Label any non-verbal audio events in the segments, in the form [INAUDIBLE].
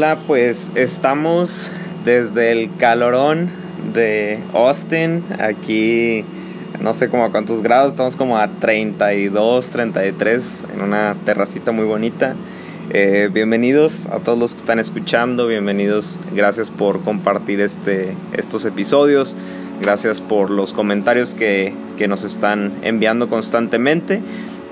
hola, pues estamos desde el calorón de Austin, aquí no sé como a cuántos grados, estamos como a 32, 33 en una terracita muy bonita. Eh, bienvenidos a todos los que están escuchando, bienvenidos, gracias por compartir este, estos episodios, gracias por los comentarios que, que nos están enviando constantemente.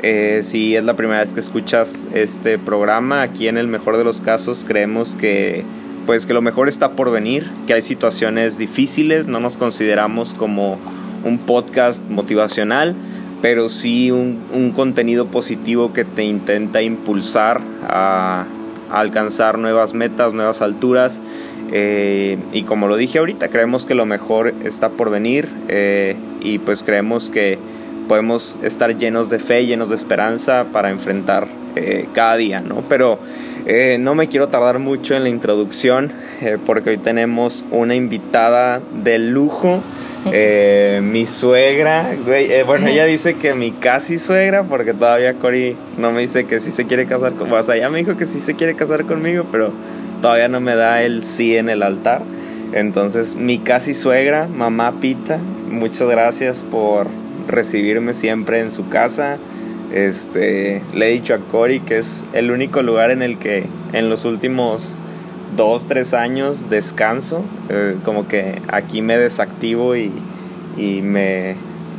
Eh, si es la primera vez que escuchas este programa, aquí en el mejor de los casos creemos que pues que lo mejor está por venir, que hay situaciones difíciles, no nos consideramos como un podcast motivacional, pero sí un, contenido positivo que te intenta impulsar a, alcanzar nuevas metas, nuevas alturas. Eh, y como lo dije ahorita, creemos que lo mejor está por venir eh, y pues creemos que podemos estar llenos de fe, llenos de esperanza para enfrentar eh, cada día, ¿no? Pero eh, no me quiero tardar mucho en la introducción eh, porque hoy tenemos una invitada de lujo. mi suegra, bueno, ella dice que mi casi suegra, porque todavía Cory no me dice que sí se quiere casar conmigo. O sea, ella me dijo que sí se quiere casar conmigo, pero todavía no me da el sí en el altar. Entonces, mi casi suegra, mamá Pita, muchas gracias por recibirme siempre en su casa. Este, le he dicho a Cory que es el único lugar en el que en los últimos dos, tres años descanso. Eh, como que aquí me desactivo y, y me,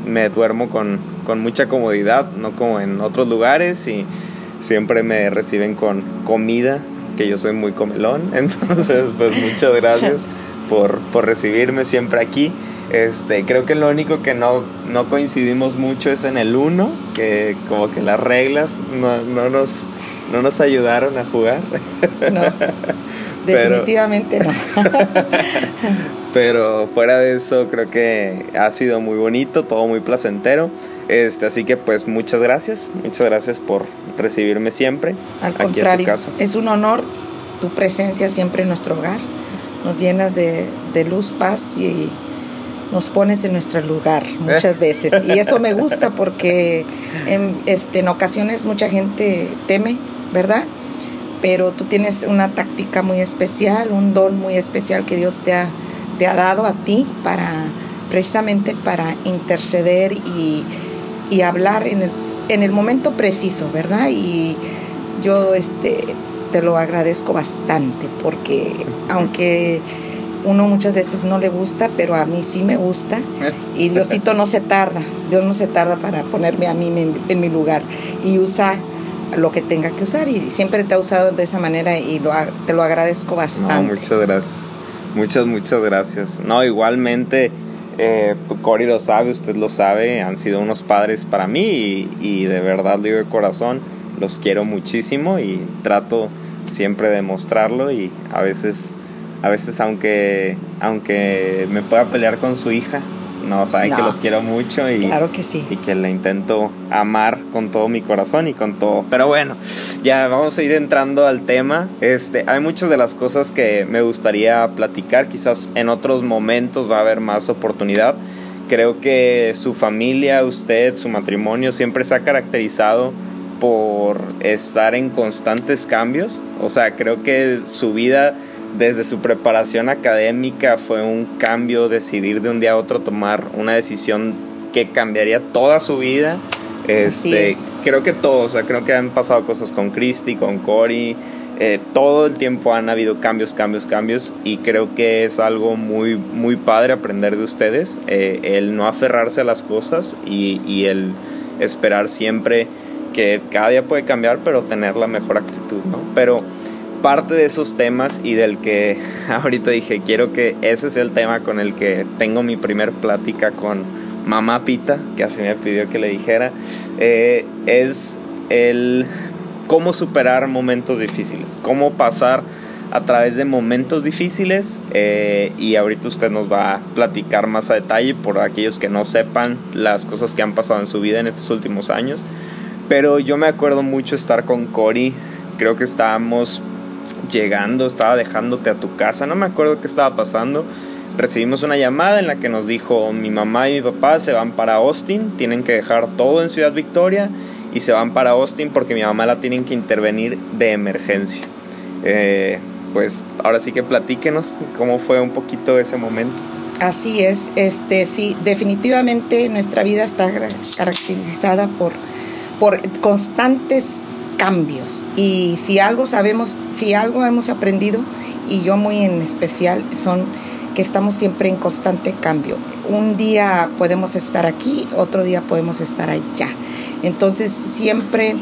me, duermo con, con, mucha comodidad, no como en otros lugares. Y siempre me reciben con comida, que yo soy muy comelón. [LAUGHS] Entonces, pues muchas gracias por, por recibirme siempre aquí. Este, creo que lo único que no, no coincidimos mucho es en el 1, que como que las reglas no, no, nos, no nos ayudaron a jugar. No, [LAUGHS] definitivamente no. [LAUGHS] pero fuera de eso creo que ha sido muy bonito, todo muy placentero. Este, así que pues muchas gracias, muchas gracias por recibirme siempre. Al contrario, es un honor tu presencia siempre en nuestro hogar. Nos llenas de, de luz, paz y nos pones en nuestro lugar muchas [LAUGHS] veces. Y eso me gusta porque en, este, en ocasiones mucha gente teme, ¿verdad? Pero tú tienes una táctica muy especial, un don muy especial que Dios te ha, te ha dado a ti para precisamente para interceder y, y hablar en el, en el momento preciso, ¿verdad? Y yo este, te lo agradezco bastante porque aunque uno muchas veces no le gusta, pero a mí sí me gusta. Y Diosito no se tarda, Dios no se tarda para ponerme a mí en, mi lugar y usa lo que tenga que usar. Y siempre te ha usado de esa manera y lo, te lo agradezco bastante. muchas gracias. Muchas, muchas gracias. No, igualmente, eh, Cory lo sabe, usted lo sabe, han sido unos padres para mí y, y de verdad digo de corazón, los quiero muchísimo y trato siempre de mostrarlo y a veces a veces aunque, aunque me pueda pelear con su hija, no, saben que los quiero mucho y, claro que sí. y que le intento amar con todo mi corazón y con todo. Pero bueno, ya vamos a ir entrando al tema. Este, hay muchas de las cosas que me gustaría platicar, quizás en otros momentos va a haber más oportunidad. Creo que su familia, usted, su matrimonio siempre se ha caracterizado por estar en constantes cambios. O sea, creo que su vida desde su preparación académica fue un cambio, decidir de un día a otro tomar una decisión que cambiaría toda su vida. Este, creo que todos, o sea, creo que han pasado cosas con Christy, con Cory, eh, todo el tiempo han habido cambios, cambios, cambios y creo que es algo muy, muy padre aprender de ustedes, eh, el no aferrarse a las cosas y, y el esperar siempre que cada día puede cambiar, pero tener la mejor actitud, ¿no? Pero parte de esos temas y del que [LAUGHS] ahorita dije, quiero que ese sea el tema con el que tengo mi primer plática con mamá Pita, que así me pidió que le dijera, eh, es el cómo superar momentos difíciles, cómo pasar a través de momentos difíciles eh, y ahorita usted nos va a platicar más a detalle por aquellos que no sepan las cosas que han pasado en su vida en estos últimos años. Pero yo me acuerdo mucho estar con Cory, creo que estábamos llegando, estaba dejándote a tu casa, no me acuerdo qué estaba pasando. Recibimos una llamada en la que nos dijo mi mamá y mi papá se van para Austin, tienen que dejar todo en Ciudad Victoria y se van para Austin porque mi mamá la tienen que intervenir de emergencia. Eh, pues ahora sí que platíquenos cómo fue un poquito ese momento. Así es, este sí, definitivamente nuestra vida está caracterizada por, por constantes cambios y si algo sabemos, si algo hemos aprendido y yo muy en especial son que estamos siempre en constante cambio. Un día podemos estar aquí, otro día podemos estar allá. Entonces siempre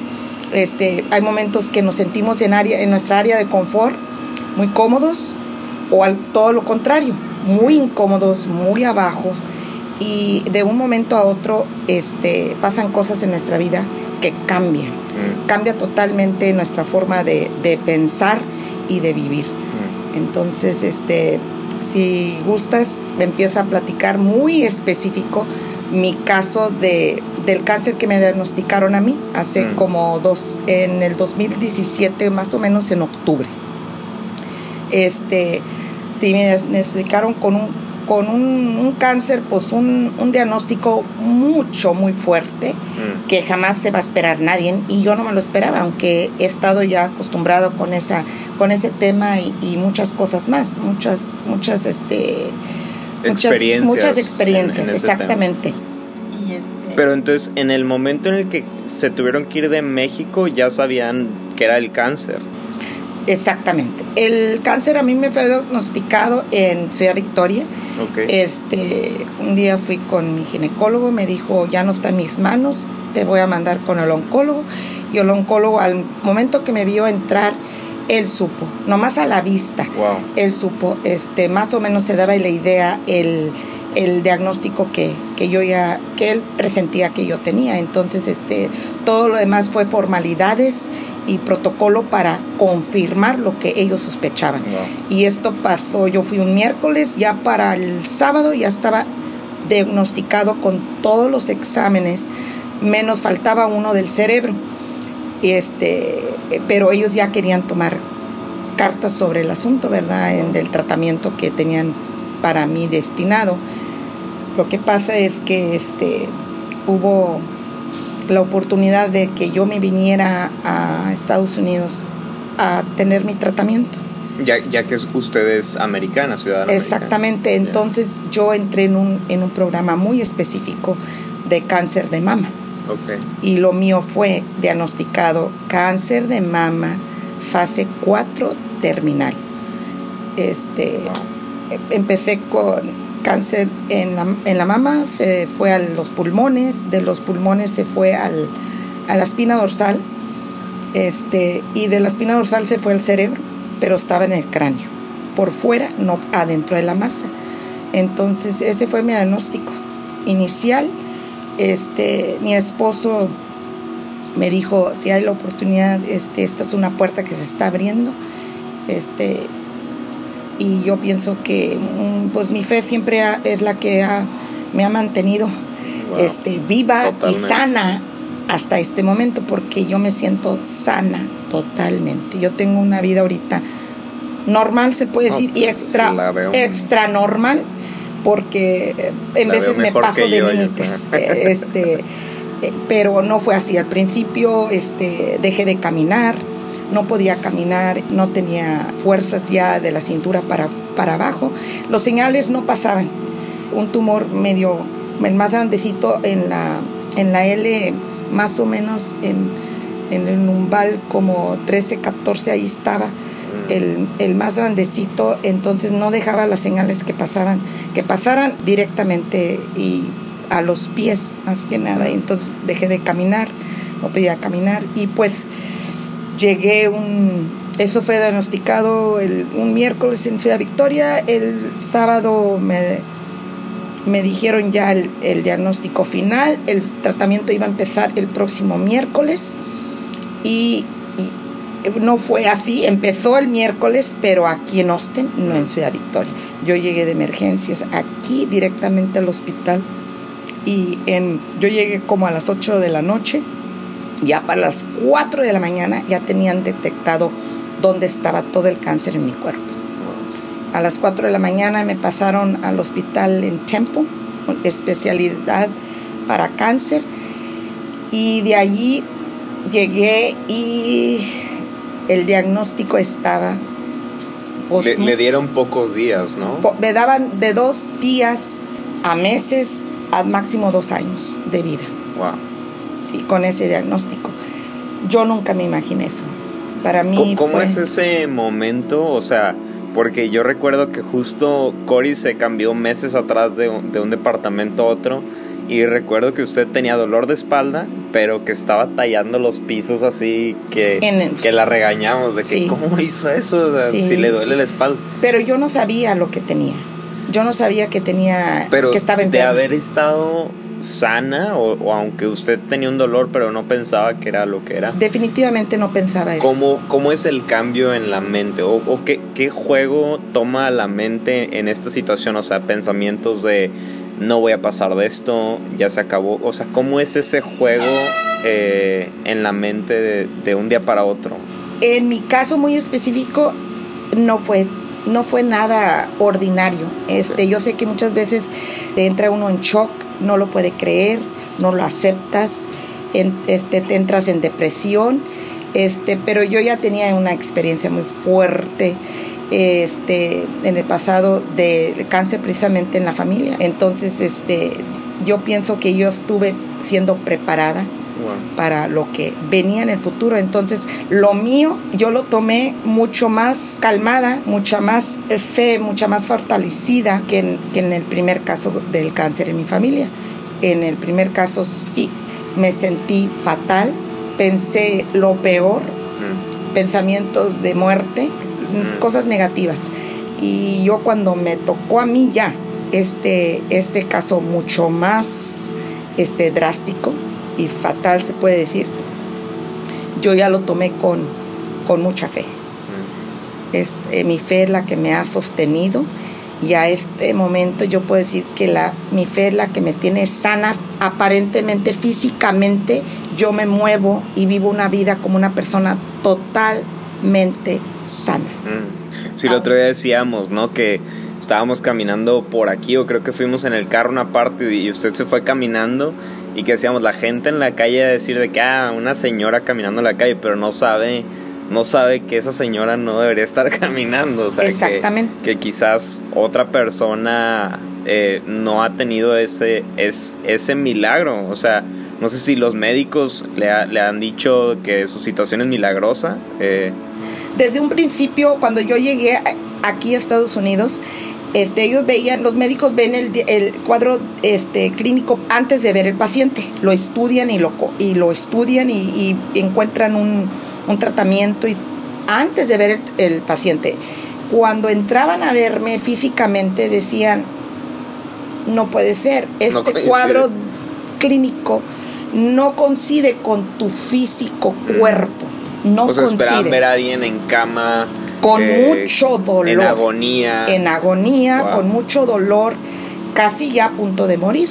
este, hay momentos que nos sentimos en, área, en nuestra área de confort muy cómodos o al, todo lo contrario, muy incómodos, muy abajo y de un momento a otro este, pasan cosas en nuestra vida que cambian, mm. cambia totalmente nuestra forma de, de pensar y de vivir. Mm. Entonces, este, si gustas, me empieza a platicar muy específico mi caso de, del cáncer que me diagnosticaron a mí hace mm. como dos, en el 2017, más o menos en octubre. Este, sí, me diagnosticaron con un con un, cáncer, pues un, diagnóstico mucho, muy fuerte, mm. que jamás se va a esperar nadie, y yo no me lo esperaba, aunque he estado ya acostumbrado con esa, con ese tema y, muchas cosas más, muchas, muchas, este, experiencias muchas, experiencias, exactamente. Este, Pero entonces, en el momento en el que se tuvieron que ir de México, ya sabían que era el cáncer. Exactamente. El cáncer a mí me fue diagnosticado en Ciudad Victoria. Este, un día fui con mi ginecólogo, me dijo, ya no está en mis manos, te voy a mandar con el oncólogo. Y el oncólogo al momento que me vio entrar, él supo, nomás a la vista, él supo, este, más o menos se daba la idea el, el diagnóstico que, que, yo ya, que él presentía que yo tenía. Entonces, este, todo lo demás fue formalidades y protocolo para confirmar lo que ellos sospechaban. Y esto pasó, yo fui un miércoles, ya para el sábado ya estaba diagnosticado con todos los exámenes, menos faltaba uno del cerebro. Este, pero ellos ya querían tomar cartas sobre el asunto, ¿verdad? En el tratamiento que tenían para mí destinado. Lo que pasa es que este, hubo la oportunidad de que yo me viniera a Estados Unidos a tener mi tratamiento. Ya, ya que usted es americana, ciudadana. Exactamente, entonces yo entré en un, en un programa muy específico de cáncer de mama. Okay. Y lo mío fue diagnosticado cáncer de mama fase 4 terminal. Este, Empecé con cáncer en la, en la mama, se fue a los pulmones, de los pulmones se fue al, a la espina dorsal, este, y de la espina dorsal se fue al cerebro, pero estaba en el cráneo, por fuera, no adentro de la masa. Entonces, ese fue mi diagnóstico inicial. Este, mi esposo me dijo, si hay la oportunidad, este, esta es una puerta que se está abriendo. Este, y yo pienso que mm, pues mi fe siempre es la que me ha mantenido este, viva y sana hasta este momento porque yo me siento sana totalmente. Yo tengo una vida ahorita normal, se puede decir, y extra, extra normal porque eh, en veces me paso de límites. Este, eh, pero no fue así. Al principio este, dejé de caminar no podía caminar, no tenía fuerzas ya de la cintura para, para abajo. Los señales no pasaban. Un tumor medio, el más grandecito en la, en la L, más o menos en, en el umbal como 13, 14, ahí estaba. El, el, más grandecito, entonces no dejaba las señales que pasaran, que pasaran directamente y a los pies más que nada. Entonces dejé de caminar, no podía caminar y pues llegué un, eso fue diagnosticado el, un miércoles en Ciudad Victoria, el sábado me, me dijeron ya el, diagnóstico final, el tratamiento iba a empezar el próximo miércoles y, no fue así, empezó el miércoles, pero aquí en Austin, no en Ciudad Victoria. Yo llegué de emergencias aquí directamente al hospital y en, yo llegué como a las 8 de la noche ya para las 4 de la mañana ya tenían detectado dónde estaba todo el cáncer en mi cuerpo. A las 4 de la mañana me pasaron al hospital en Temple, especialidad para cáncer, y de allí llegué y el diagnóstico estaba le, le, dieron pocos días, ¿no? me daban de dos días a meses, a máximo dos años de vida. Wow. Sí, con ese diagnóstico. Yo nunca me imaginé eso. Para mí. ¿Cómo, es ese momento? O sea, porque yo recuerdo que justo Cory se cambió meses atrás de, de un departamento a otro y recuerdo que usted tenía dolor de espalda, pero que estaba tallando los pisos así que, que la regañamos de que cómo hizo eso, si le duele la espalda. Pero yo no sabía lo que tenía. Yo no sabía que tenía pero que estaba enferma. De haber estado sana o, aunque usted tenía un dolor pero no pensaba que era lo que era. Definitivamente no pensaba eso. ¿Cómo, cómo es el cambio en la mente? ¿O, o qué, qué, juego toma la mente en esta situación? O sea, pensamientos de no voy a pasar de esto, ya se acabó. O sea, ¿cómo es ese juego eh, en la mente de, un día para otro? En mi caso muy específico, no fue, no fue nada ordinario. Este, yo sé que muchas veces te entra uno en shock, no lo puede creer, no lo aceptas, este, te entras en depresión. Este, pero yo ya tenía una experiencia muy fuerte este, en el pasado de cáncer precisamente en la familia. Entonces, este, yo pienso que yo estuve siendo preparada para lo que venía en el futuro. Entonces, lo mío yo lo tomé mucho más calmada, mucha más fe, mucha más fortalecida que en, que en el primer caso del cáncer en mi familia. En el primer caso sí, me sentí fatal, pensé lo peor, mm. pensamientos de muerte, cosas negativas. Y yo cuando me tocó a mí ya este, este caso mucho más este, drástico y fatal se puede decir, yo ya lo tomé con, con mucha fe. Este, mi fe es la que me ha sostenido y a este momento yo puedo decir que la, mi fe es la que me tiene sana aparentemente físicamente yo me muevo y vivo una vida como una persona totalmente sana. Mm. Sí, el otro día decíamos, ¿no? Que estábamos caminando por aquí o creo que fuimos en el carro una parte y usted se fue caminando y que decíamos la gente en la calle a decir de que ah, una señora caminando en la calle, pero no sabe no sabe que esa señora no debería estar [LAUGHS] caminando, o sea, Exactamente. Que, quizás otra persona eh, no ha tenido ese, es, ese milagro, o sea, no sé si los médicos le, le han dicho que su situación es milagrosa. Eh, desde un principio, cuando yo llegué aquí a Estados Unidos, este, ellos veían, los médicos ven el, cuadro este, clínico antes de ver el paciente, lo estudian y lo, y lo estudian y, encuentran un, tratamiento y, antes de ver el, paciente. Cuando entraban a verme físicamente decían, no puede ser, este cuadro clínico no coincide con tu físico cuerpo no o sea, esperaban ver a alguien en cama. Con eh, mucho dolor. En agonía. En agonía, con mucho dolor, casi ya a punto de morir.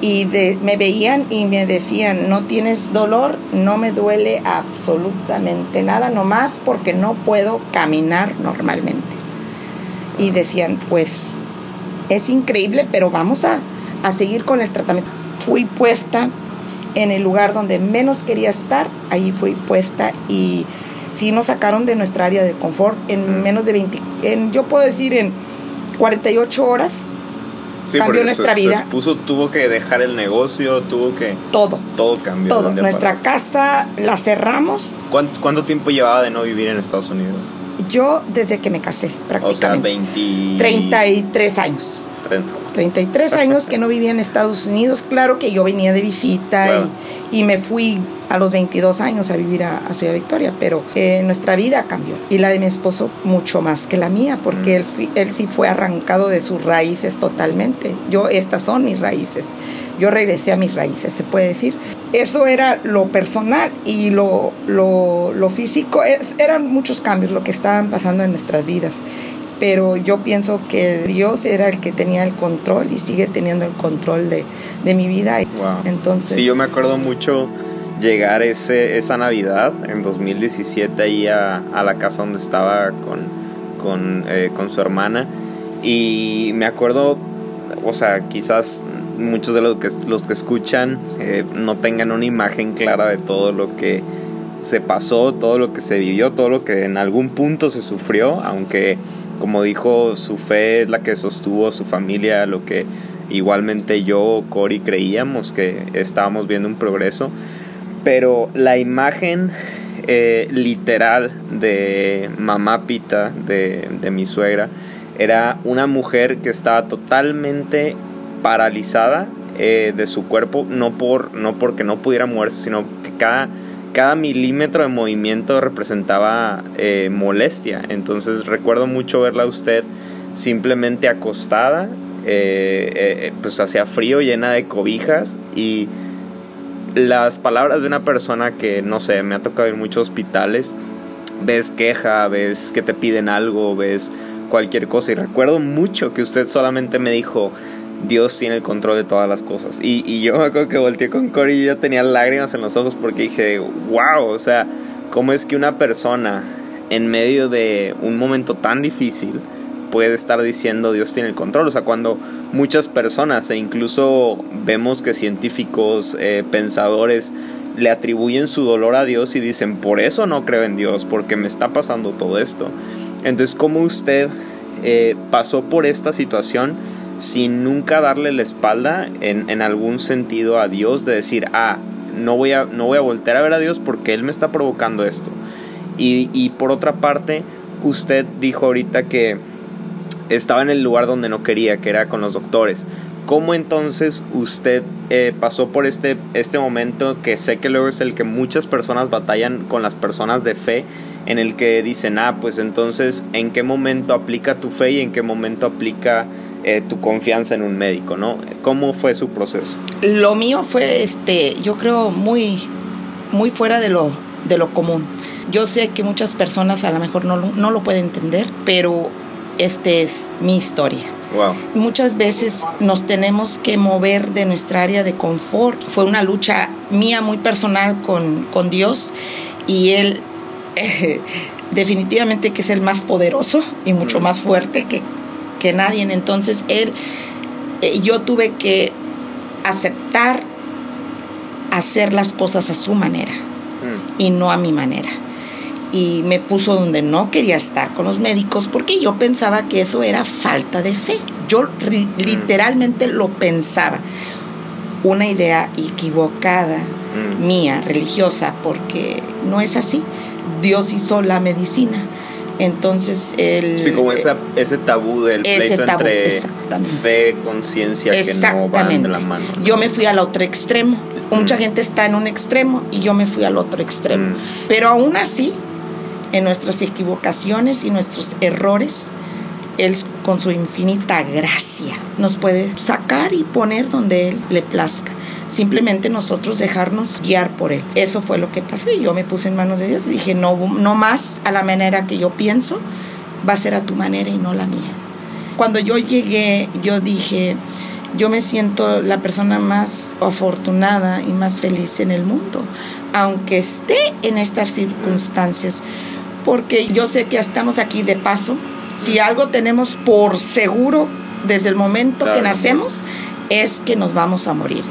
Y me veían y me decían, no tienes dolor, no me duele absolutamente nada, nomás porque no puedo caminar normalmente. Y decían, pues es increíble, pero vamos a, a seguir con el tratamiento. Fui puesta en el lugar donde menos quería estar, ahí fui puesta y sí nos sacaron de nuestra área de confort en menos de 20, en, yo puedo decir en 48 horas. cambió nuestra vida. Tuvo que dejar el negocio, tuvo que... Todo. Todo cambió. Todo. Nuestra casa la cerramos. ¿Cuánto, ¿Cuánto, tiempo llevaba de no vivir en Estados Unidos? Yo desde que me casé, prácticamente. O sea, 20... 33 años. 33 años que no vivía en Estados Unidos. Claro que yo venía de visita y, me fui a los 22 años a vivir a, Ciudad Victoria, pero eh, nuestra vida cambió y la de mi esposo mucho más que la mía, porque él, él sí fue arrancado de sus raíces totalmente. Yo, estas son mis raíces. Yo regresé a mis raíces, se puede decir. Eso era lo personal y lo, lo, lo físico. eran muchos cambios lo que estaban pasando en nuestras vidas pero yo pienso que Dios era el que tenía el control y sigue teniendo el control de, mi vida. Entonces, sí, yo me acuerdo mucho llegar ese, esa Navidad en 2017 ahí a, a la casa donde estaba con, con, eh, con, su hermana y me acuerdo, o sea, quizás muchos de los que, los que escuchan eh, no tengan una imagen clara de todo lo que se pasó, todo lo que se vivió, todo lo que en algún punto se sufrió, aunque como dijo, su fe es la que sostuvo su familia, lo que igualmente yo, Cory, creíamos que estábamos viendo un progreso, pero la imagen eh, literal de mamá Pita, de, de mi suegra, era una mujer que estaba totalmente paralizada eh, de su cuerpo, no, por, no porque no pudiera moverse, sino que cada, cada milímetro de movimiento representaba eh, molestia. Entonces recuerdo mucho verla a usted simplemente acostada, eh, pues hacía frío, llena de cobijas y las palabras de una persona que, no sé, me ha tocado ir muchos hospitales, ves queja, ves que te piden algo, ves cualquier cosa y recuerdo mucho que usted solamente me dijo, Dios tiene el control de todas las cosas. Y, y yo me que volteé con Cory y yo tenía lágrimas en los ojos porque dije, wow, o sea, ¿cómo es que una persona en medio de un momento tan difícil puede estar diciendo Dios tiene el control? O sea, cuando muchas personas e incluso vemos que científicos, eh, pensadores, le atribuyen su dolor a Dios y dicen, por eso no creo en Dios, porque me está pasando todo esto. Entonces, ¿cómo usted eh, pasó por esta situación? Sin nunca darle la espalda en, en, algún sentido a Dios de decir, ah, no voy, a, no voy a voltear a ver a Dios porque Él me está provocando esto. Y, y por otra parte, usted dijo ahorita que estaba en el lugar donde no quería, que era con los doctores. ¿Cómo entonces usted eh, pasó por este, este momento que sé que luego es el que muchas personas batallan con las personas de fe, en el que dicen, ah, pues entonces, ¿en qué momento aplica tu fe y en qué momento aplica eh, tu confianza en un médico, ¿no? ¿Cómo fue su proceso? Lo mío fue, este, yo creo, muy, muy fuera de lo, de lo común. Yo sé que muchas personas a lo mejor no, no lo pueden entender, pero este es mi historia. Wow. Muchas veces nos tenemos que mover de nuestra área de confort. Fue una lucha mía muy personal con, con Dios y Él eh, [LAUGHS] definitivamente que es el más poderoso y mucho más fuerte que que nadie. Entonces él, eh, yo tuve que aceptar hacer las cosas a su manera mm. y no a mi manera. Y me puso donde no quería estar con los médicos porque yo pensaba que eso era falta de fe. Yo mm. literalmente lo pensaba. Una idea equivocada mm. mía, religiosa, porque no es así. Dios hizo la medicina entonces, el... Sí, como esa, ese tabú del pleito entre fe, conciencia que no van de la mano. Yo me fui al otro extremo. Mucha gente está en un extremo y yo me fui al otro extremo. Mm. Pero aún así, en nuestras equivocaciones y nuestros errores, Él con su infinita gracia nos puede sacar y poner donde Él le plazca simplemente nosotros dejarnos guiar por Él. Eso fue lo que pasé. Yo me puse en manos de Dios y dije, no, no más a la manera que yo pienso, va a ser a tu manera y no la mía. Cuando yo llegué, yo dije, yo me siento la persona más afortunada y más feliz en el mundo, aunque esté en estas circunstancias, porque yo sé que estamos aquí de paso. Si algo tenemos por seguro desde el momento que nacemos, es que nos vamos a morir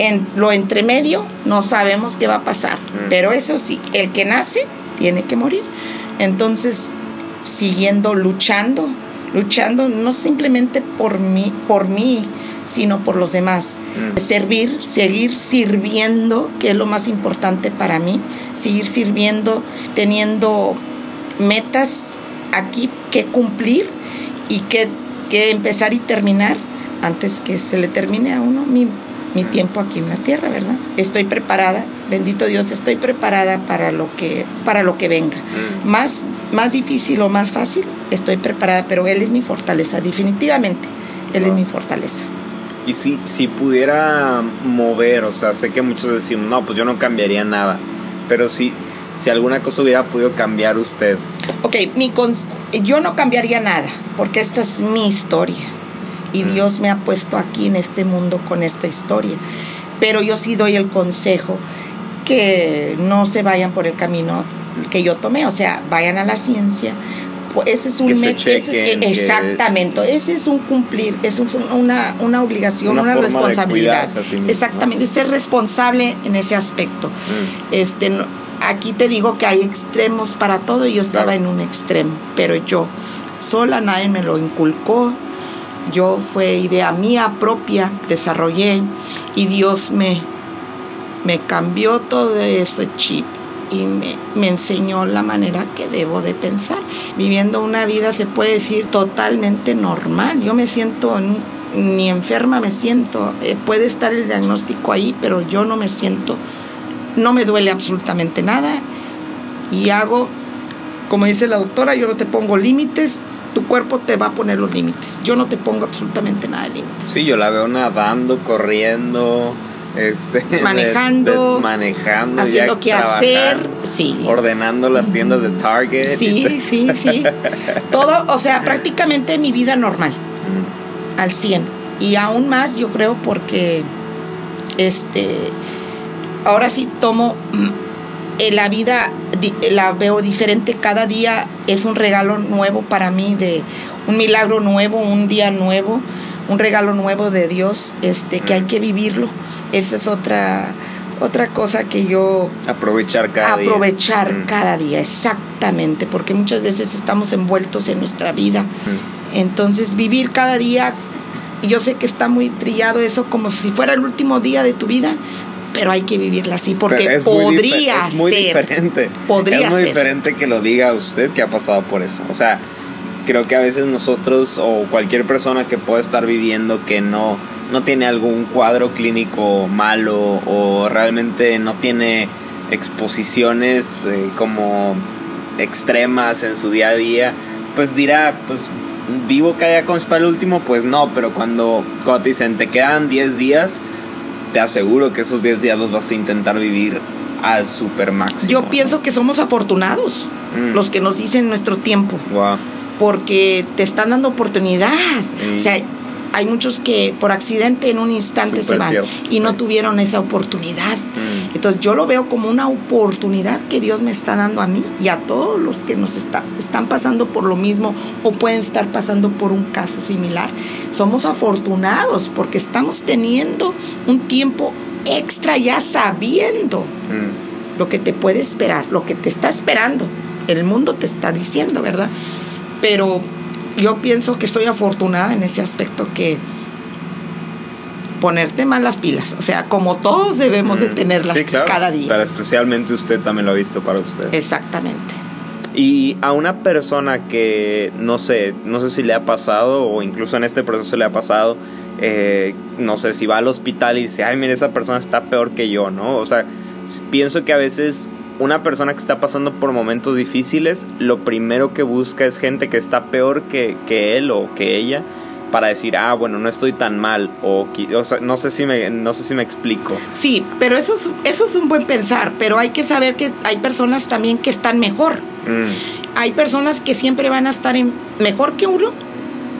en lo entremedio no sabemos qué va a pasar. Mm. Pero eso sí, el que nace tiene que morir. Entonces, siguiendo luchando, luchando no simplemente por mí, por mí, sino por los demás. Mm. Servir, seguir sirviendo, que es lo más importante para mí, seguir sirviendo, teniendo metas aquí que cumplir y que, que empezar y terminar antes que se le termine a uno mi mi tiempo aquí en la tierra, ¿verdad? Estoy preparada, bendito Dios, estoy preparada para lo que, para lo que venga. Mm. Más, más difícil o más fácil, estoy preparada, pero Él es mi fortaleza, definitivamente, Él es mi fortaleza. Y si, si pudiera mover, o sea, sé que muchos decimos, no, pues yo no cambiaría nada, pero si, si alguna cosa hubiera podido cambiar usted. Ok, mi yo no cambiaría nada, porque esta es mi historia y Dios me ha puesto aquí en este mundo con esta historia. Pero yo sí doy el consejo que no se vayan por el camino que yo tomé, o sea, vayan a la ciencia. Pues, ese es un exactamente, ese es un cumplir, es una, una obligación, una, responsabilidad. exactamente, ser responsable en ese aspecto. Mm. Este aquí te digo que hay extremos para todo y yo estaba en un extremo, pero yo sola, nadie me lo inculcó, yo fue idea mía propia, desarrollé y Dios me, me cambió todo ese chip y me, me, enseñó la manera que debo de pensar. Viviendo una vida se puede decir totalmente normal. Yo me siento ni enferma me siento. Eh, puede estar el diagnóstico ahí, pero yo no me siento, no me duele absolutamente nada. Y hago, como dice la doctora, yo no te pongo límites, tu cuerpo te va a poner los límites. Yo no te pongo absolutamente nada de límites. Sí, yo la veo nadando, corriendo, este, [LAUGHS] manejando, manejando, haciendo qué hacer, sí. ordenando las tiendas de Target. Sí, sí, sí. [LAUGHS] Todo, o sea, prácticamente mi vida normal, al 100. Y aún más, yo creo, porque este, ahora sí tomo eh, la vida la veo diferente. Cada día es un regalo nuevo para mí de un milagro nuevo un día nuevo un regalo nuevo de Dios este que hay que vivirlo. Esa es otra otra cosa que yo aprovechar cada aprovechar día. cada día exactamente porque muchas veces estamos envueltos en nuestra vida. Entonces vivir cada día yo sé que está muy trillado eso como si fuera el último día de tu vida pero hay que vivirla así porque podría es muy ser. Diferente. Podría es muy ser. diferente que lo diga usted que ha pasado por eso. O sea, creo que a veces nosotros o cualquier persona que pueda estar viviendo que no, no tiene algún cuadro clínico malo o realmente no tiene exposiciones eh, como extremas en su día a día, pues dirá, pues vivo cada fuera el último, pues no, pero cuando, cuando te dicen te quedan 10 días, te aseguro que esos 10 días los vas a intentar vivir al super máximo. Yo pienso que somos afortunados mm. los que nos dicen nuestro tiempo. Wow. Porque te están dando oportunidad. O sea, hay muchos que por accidente en un instante Super se van cierto, y no tuvieron esa oportunidad. Mm. Entonces yo lo veo como una oportunidad que Dios me está dando a mí y a todos los que nos está, están pasando por lo mismo o pueden estar pasando por un caso similar. Somos afortunados porque estamos teniendo un tiempo extra ya sabiendo Mm. lo que te puede esperar, lo que te está esperando. El mundo te está diciendo, ¿verdad? Pero yo pienso que soy afortunada en ese aspecto que ponerte más las pilas, o sea, como todos debemos de Mm. tenerlas Sí, claro. cada día. Pero especialmente usted también lo ha visto para usted. Exactamente. Y a una persona que no sé, no sé si le ha pasado o incluso en este proceso le ha pasado, eh, no sé si va al hospital y dice, ay, mire, esa persona está peor que yo, ¿no? O sea, pienso que a veces una persona que está pasando por momentos difíciles, lo primero que busca es gente que está peor que, que él o que ella para decir, ah, bueno, no estoy tan mal o, qui- o sea, no sé si me, no sé si me explico. Sí, pero eso es, eso es un buen pensar, pero hay que saber que hay personas también que están mejor. Mm, Hay personas que siempre van a estar en mejor que uno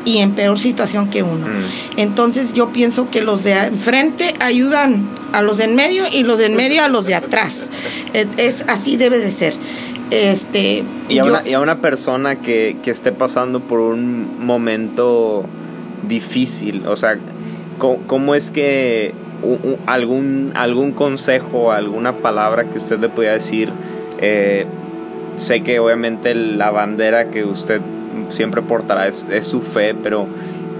y en peor situación que uno. mm. Entonces yo pienso que los de enfrente ayudan a los de en medio y los de en medio a los de atrás. Es, es- así debe de ser. Este, Y a, yo- una, y a una persona que, que esté pasando por un momento difícil, o sea, ¿cómo, cómo es que algún, algún consejo, alguna palabra que usted le pueda decir? eh, sé que obviamente la bandera que usted siempre portará es, es su fe, pero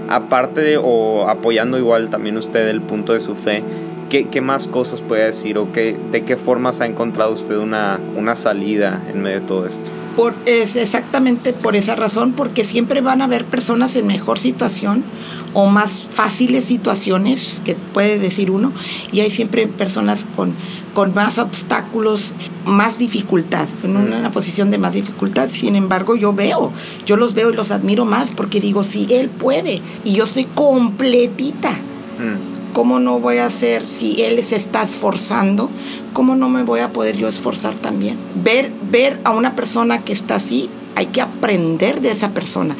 aparte de, o apoyando igual también usted el punto de su fe, ¿qué, qué más cosas puede decir o qué, de qué formas ha encontrado usted una, una salida en medio de todo esto? Por, es exactamente por esa razón, porque siempre van a haber personas en mejor situación o más fáciles situaciones, que puede decir uno, y hay siempre personas con, con más obstáculos, más dificultad, en una, una posición de más dificultad. Sin embargo, yo veo, yo los veo y los admiro más, porque digo, si él puede, y yo soy completita. Mm. ¿Cómo no voy a hacer si él se está esforzando? ¿Cómo no me voy a poder yo esforzar también? Ver, ver a una persona que está así, hay que aprender de esa persona.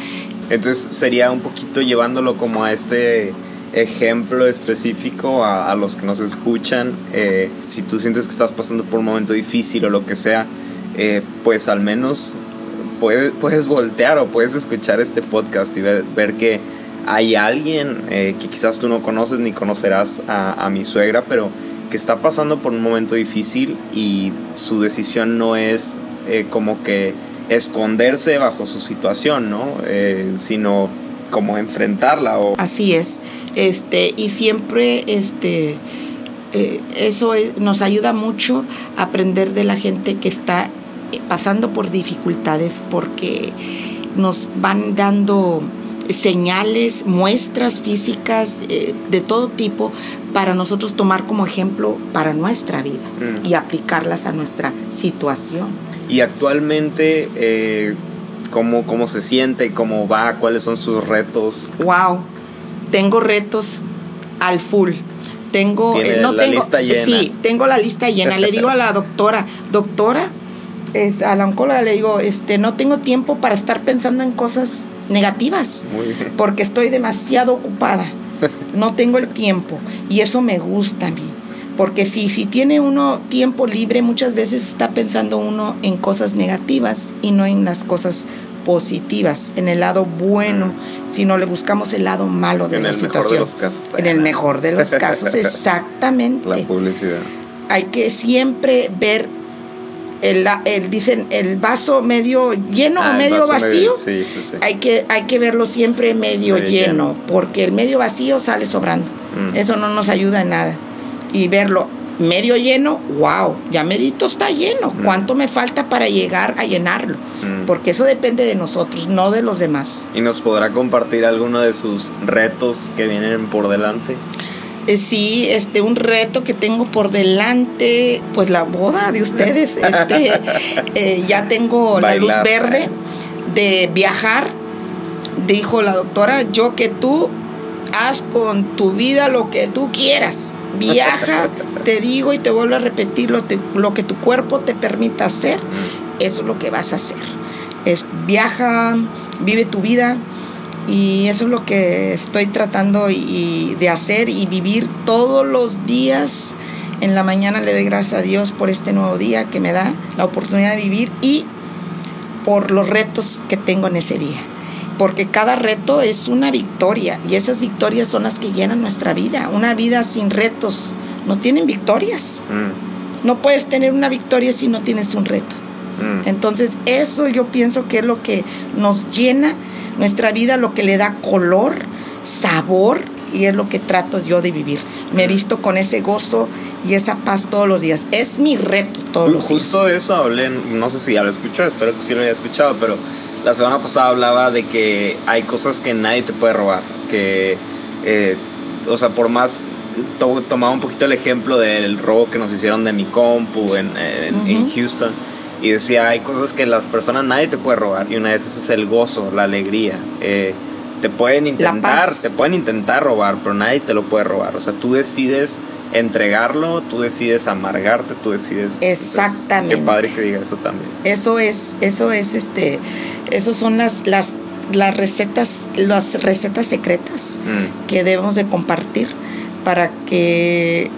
Entonces sería un poquito llevándolo como a este ejemplo específico a, a los que nos escuchan. eh, si tú sientes que estás pasando por un momento difícil o lo que sea, eh, pues al menos puedes, puedes voltear o puedes escuchar este podcast y ver, ver que hay alguien eh, que quizás tú no conoces ni conocerás a, mi suegra, pero que está pasando por un momento difícil y su decisión no es eh, como que esconderse bajo su situación, ¿no? Eh, sino como enfrentarla. O... Así es. Este, y siempre este, eso nos ayuda mucho a aprender de la gente que está pasando por dificultades porque nos van dando señales, muestras físicas eh, de todo tipo para nosotros tomar como ejemplo para nuestra vida mm. y aplicarlas a nuestra situación. Y actualmente, eh, ¿cómo, ¿cómo se siente? ¿Cómo va? ¿Cuáles son sus retos? ¡Wow! Tengo retos al full. Tengo, eh, no la lista llena. Sí, tengo la lista llena. Le digo a la doctora, doctora, es, a la oncóloga le digo, este, no tengo tiempo para estar pensando en cosas negativas, porque estoy demasiado ocupada. No tengo el tiempo y eso me gusta a mí. Porque si, si tiene uno tiempo libre, muchas veces está pensando uno en cosas negativas y no en las cosas positivas, en el lado bueno, sino le buscamos el lado malo de la situación. En el mejor de los casos, [LAUGHS] exactamente. La publicidad. Hay que siempre ver el, dicen el vaso medio lleno o ah, medio vacío. sí, sí, sí. Hay que hay que verlo siempre medio, lleno, porque el medio vacío sale sobrando. Mm. Eso no nos ayuda en nada y verlo medio lleno, wow, ya medito está lleno. Mm. ¿Cuánto me falta para llegar a llenarlo? Mm. Porque eso depende de nosotros, no de los demás. ¿Y nos podrá compartir alguno de sus retos que vienen por delante? Eh, sí, este, un reto que tengo por delante, pues la boda de ustedes. [LAUGHS] Este, eh, ya tengo la luz verde de viajar. Dijo la doctora, yo que tú haz con tu vida lo que tú quieras Viaja, [LAUGHS] te digo y te vuelvo a repetir lo, lo que tu cuerpo te permita hacer, eso es lo que vas a hacer. Es, viaja, vive tu vida y eso es lo que estoy tratando y, de hacer y vivir todos los días. En la mañana le doy gracias a Dios por este nuevo día que me da la oportunidad de vivir y por los retos que tengo en ese día porque cada reto es una victoria y esas victorias son las que llenan nuestra vida. Una vida sin retos no tienen victorias. Mm. No puedes tener una victoria si no tienes un reto. Mm. Entonces eso yo pienso que es lo que nos llena nuestra vida, lo que le da color, sabor y es lo que trato yo de vivir. Me he visto con ese gozo y esa paz todos los días. Es mi reto todos los días. Justo eso hablé, no sé si ya lo escuchado, espero que sí lo haya escuchado, pero la semana pasada hablaba de que hay cosas que nadie te puede robar. Que, eh, o sea, por más. tomaba un poquito el ejemplo del robo que nos hicieron de mi compu en, en, Houston. Y decía, hay cosas que las personas nadie te puede robar. Y una de esas es el gozo, la alegría. Eh, te pueden intentar, te pueden intentar robar, pero nadie te lo puede robar. O sea, tú decides entregarlo, tú decides amargarte, tú decides. Exactamente. qué padre que diga eso también. Eso es, eso es este, esos son las, las, las recetas, las recetas secretas mm. que debemos de compartir para que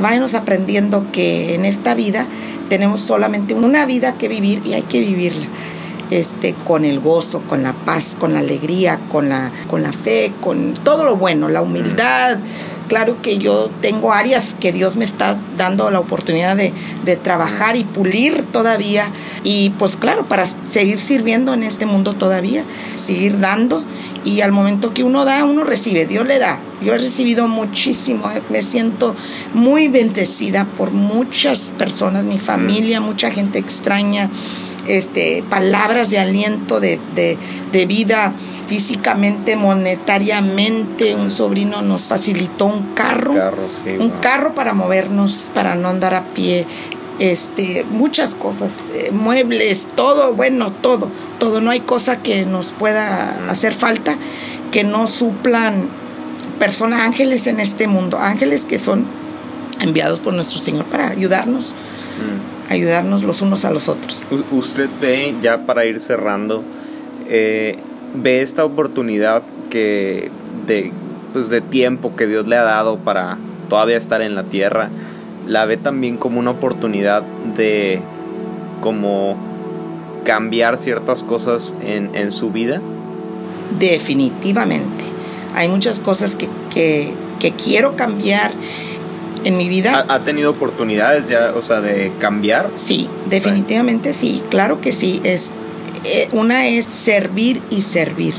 vayamos aprendiendo que en esta vida tenemos solamente una vida que vivir y hay que vivirla. Este, con el gozo, con la paz, con la alegría, con la, con la fe, con todo lo bueno, la humildad, Claro que yo tengo áreas que Dios me está dando la oportunidad de, trabajar y pulir todavía. Y pues claro, para seguir sirviendo en este mundo todavía, seguir dando. Y al momento que uno da, uno recibe, Dios le da. Yo he recibido muchísimo, me siento muy bendecida por muchas personas, mi familia, mucha gente extraña, este, palabras de aliento, de, de vida físicamente, monetariamente. Un sobrino nos facilitó un carro, un carro para movernos, para no andar a pie. Este, muchas cosas, eh, muebles, todo, bueno, todo, todo. No hay cosa que nos pueda hacer falta que no suplan personas, ángeles en este mundo, ángeles que son enviados por nuestro Señor para ayudarnos, ayudarnos los unos a los otros. usted ve, ya para ir cerrando, eh, ve esta oportunidad que de, pues de tiempo que Dios le ha dado para todavía estar en la tierra, la ve también como una oportunidad de como cambiar ciertas cosas en, en su vida? Definitivamente. Hay muchas cosas que, que, que quiero cambiar en mi vida. ¿Ha, tenido oportunidades ya, o sea, de cambiar? Sí, definitivamente sí, claro que sí. Es, eh, una es servir y servir,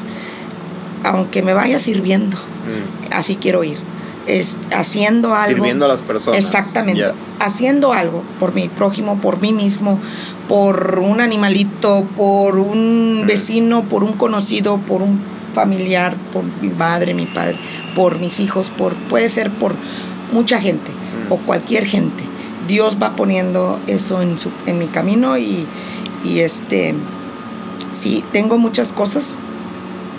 aunque me vaya sirviendo, mm. así quiero ir. Es haciendo algo. Sirviendo a las personas. Exactamente. Haciendo algo por mi prójimo, por mí mismo, por un animalito, por un mm. vecino, por un conocido, por un familiar, por mi madre, mi padre, por mis hijos, por puede ser por mucha gente mm. o cualquier gente. Dios va poniendo eso en, su, en mi camino y, y este, sí, tengo muchas cosas,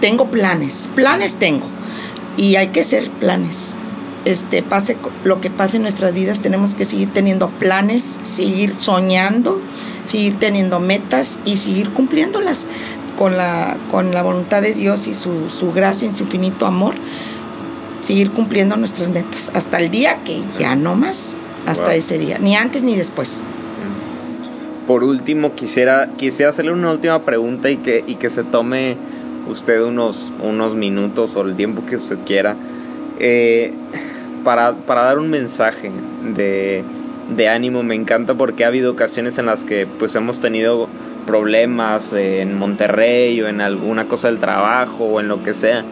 tengo planes, planes tengo. Y hay que hacer planes. Este, pase lo que pase en nuestras vidas, tenemos que seguir teniendo planes, seguir soñando, seguir teniendo metas y seguir cumpliéndolas con la, con la voluntad de Dios y su, su gracia y su infinito amor. Seguir cumpliendo nuestras metas. Hasta el día que ya no más, hasta ese día, ni antes ni después. Por último, quisiera, quisiera hacerle una última pregunta y que, y que se tome usted unos, unos minutos o el tiempo que usted quiera eh, para, para, dar un mensaje de, de, ánimo. Me encanta porque ha habido ocasiones en las que pues hemos tenido problemas en Monterrey o en alguna cosa del trabajo o en lo que sea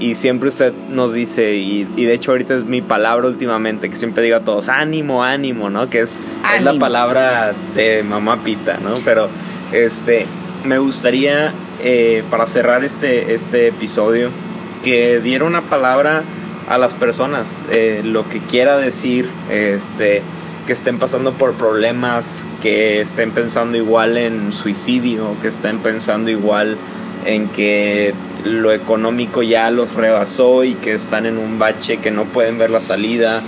y siempre usted nos dice, y, de hecho ahorita es mi palabra últimamente, que siempre digo a todos, ánimo, ánimo, ¿no? Que es, la palabra de mamá Pita, ¿no? Pero este, me gustaría, eh, para cerrar este, este episodio, que diera una palabra a las personas, eh, lo que quiera decir, este, que estén pasando por problemas, que estén pensando igual en suicidio, que estén pensando igual en que lo económico ya los rebasó y que están en un bache que no pueden ver la salida.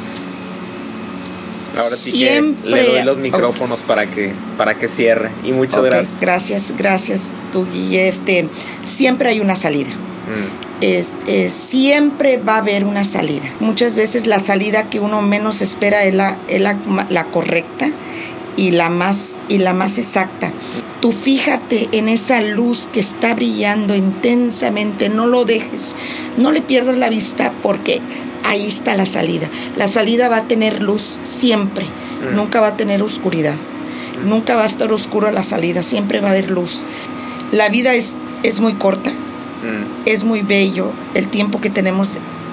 Ahora sí que le doy los micrófonos para que para que cierre y muchas gracias. Gracias, gracias tú y este siempre hay una salida. Mm. siempre va a haber una salida. Muchas veces la salida que uno menos espera es la, es la, la correcta y la más y la más exacta. Tú fíjate en esa luz que está brillando intensamente, no lo dejes, no le pierdas la vista porque ahí está la salida. La salida va a tener luz siempre, mm. nunca va a tener oscuridad. Nunca va a estar oscuro la salida, siempre va a haber luz. La vida es, es muy corta, mm. es muy bello el tiempo que tenemos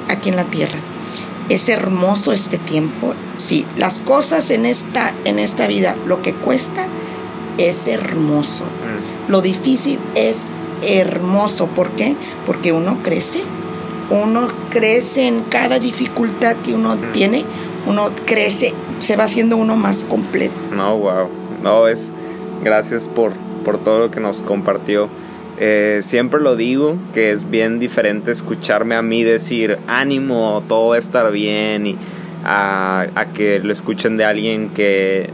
aquí en la tierra. Es hermoso este tiempo. Sí, las cosas en esta, en esta vida, lo que cuesta, es hermoso. Mm. Lo difícil es hermoso. ¿Por qué? Porque uno crece. Uno crece en cada dificultad que uno mm. tiene. Uno crece, se va haciendo uno más completo. No, wow. No, es. Gracias por, por todo lo que nos compartió. Eh, siempre lo digo, que es bien diferente escucharme a mí decir ánimo, todo va a estar bien, y a, que lo escuchen de alguien que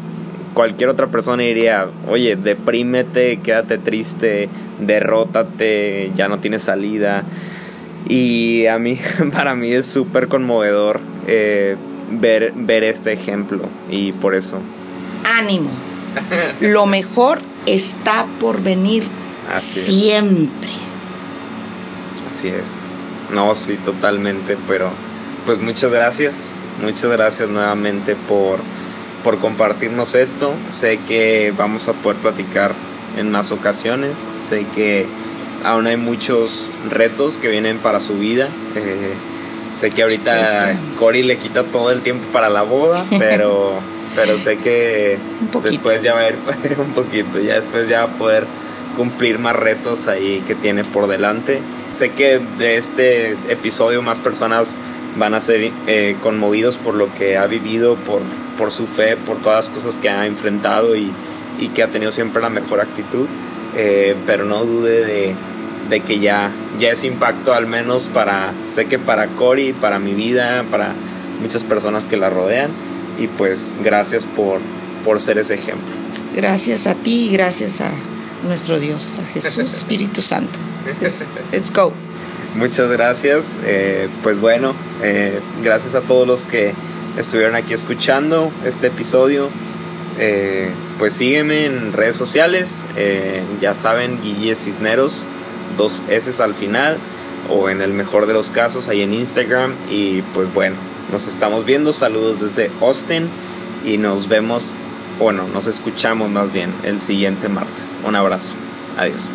cualquier otra persona diría, oye, deprímete, quédate triste, derrótate, ya no tienes salida. Y a mí, [LAUGHS] para mí es súper conmovedor eh, ver, ver este ejemplo y por eso. Ánimo. Lo mejor está por venir siempre. Así es. No, sí, totalmente, pero pues muchas gracias. Muchas gracias nuevamente por por compartirnos esto. Sé que vamos a poder platicar en más ocasiones. Sé que aún hay muchos retos que vienen para su vida. Eh, sé que ahorita Cory le quita todo el tiempo para la boda, [LAUGHS] pero, pero sé que después ya va a ir [LAUGHS] un poquito, ya después ya va a poder cumplir más retos ahí que tiene por delante. Sé que de este episodio más personas van a ser eh, conmovidos por lo que ha vivido, por por su fe, por todas las cosas que ha enfrentado y, que ha tenido siempre la mejor actitud. Eh, pero no dude de, que ya, ya es impacto al menos para, sé que para Cory, para mi vida, para muchas personas que la rodean. Y pues gracias por, por ser ese ejemplo. Gracias a ti y gracias a nuestro Dios, a Jesús, [LAUGHS] Espíritu Santo. Let's, go. Muchas gracias. Eh, pues bueno, eh, gracias a todos los que estuvieron aquí escuchando este episodio, eh, pues sígueme en redes sociales, ya saben, Guille Cisneros, dos S al final, o en el mejor de los casos ahí en Instagram, y pues bueno, Nos estamos viendo. Saludos desde Austin y nos vemos, bueno, nos escuchamos más bien el siguiente martes. Un abrazo. Adiós.